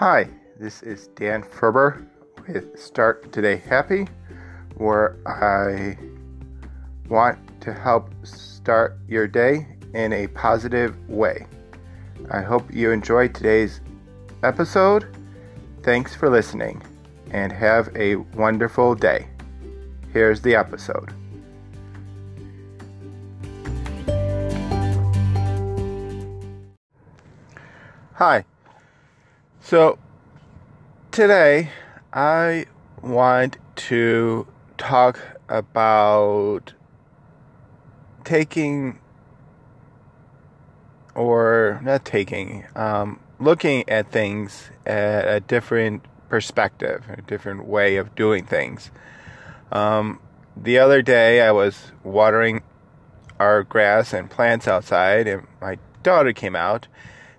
Hi, this is Dan Ferber with Start Today Happy, where I want to help start your day in a positive way. I hope you enjoyed today's episode. Thanks for listening and have a wonderful day. Here's the episode. Hi. So today I want to talk about taking or not taking, um, looking at things at a different perspective, a different way of doing things. Um, the other day I was watering our grass and plants outside, and my daughter came out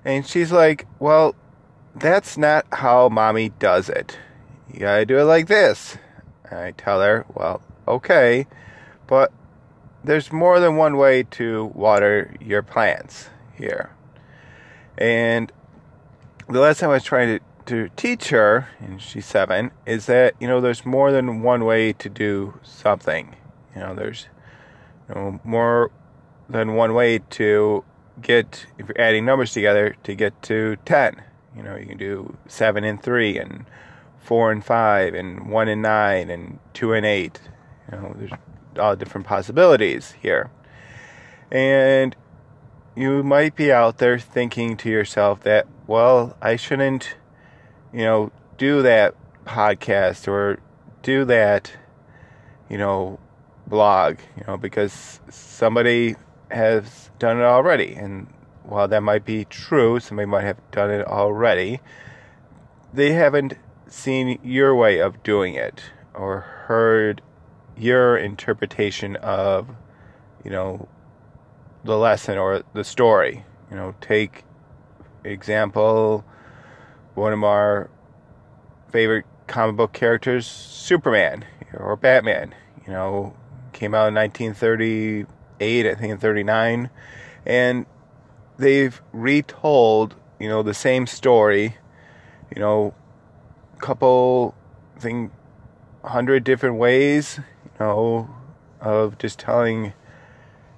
and she's like, Well, that's not how mommy does it. You gotta do it like this. And I tell her, Well, okay, but there's more than one way to water your plants here. And the last time I was trying to, to teach her, and she's seven, is that, you know, there's more than one way to do something. You know, there's you know, more than one way to get if you're adding numbers together to get to 10 you know you can do 7 and 3 and 4 and 5 and 1 and 9 and 2 and 8 you know there's all different possibilities here and you might be out there thinking to yourself that well I shouldn't you know do that podcast or do that you know blog you know because somebody has done it already. And while that might be true, somebody might have done it already, they haven't seen your way of doing it or heard your interpretation of, you know, the lesson or the story. You know, take example, one of our favorite comic book characters, Superman or Batman. You know, came out in 1938, I think in 39, and they've retold, you know, the same story, you know, couple, I think, hundred different ways, you know, of just telling,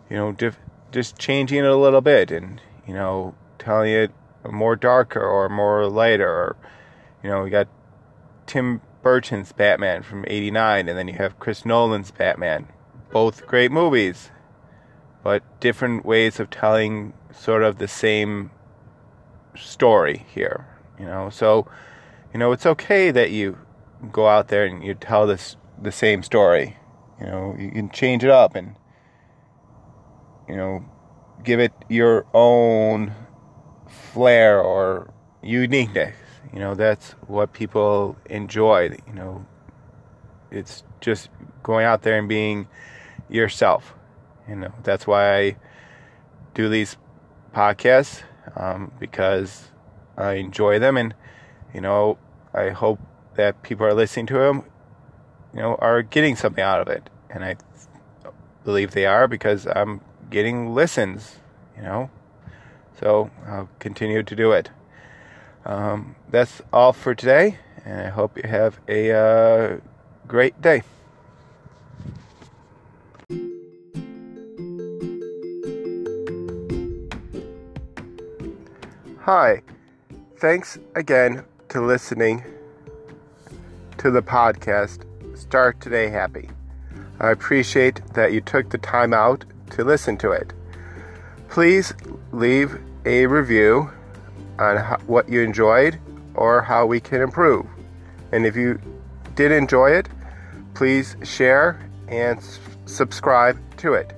you know, diff- just changing it a little bit and, you know, telling it more darker or more lighter or, you know, we got Tim Burton's Batman from 89 and then you have Chris Nolan's Batman. Both great movies but different ways of telling sort of the same story here. You know, so you know it's okay that you go out there and you tell this the same story. You know, you can change it up and you know give it your own flair or uniqueness. You know, that's what people enjoy. You know, it's just going out there and being yourself. You know, that's why I do these podcasts um, because I enjoy them, and you know, I hope that people are listening to them, you know, are getting something out of it, and I believe they are because I'm getting listens. You know, so I'll continue to do it. Um, that's all for today, and I hope you have a uh, great day. Hi. Thanks again to listening to the podcast Start Today Happy. I appreciate that you took the time out to listen to it. Please leave a review on what you enjoyed or how we can improve. And if you did enjoy it, please share and subscribe to it.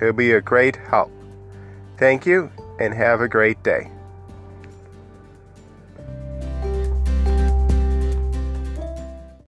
It'll be a great help. Thank you and have a great day.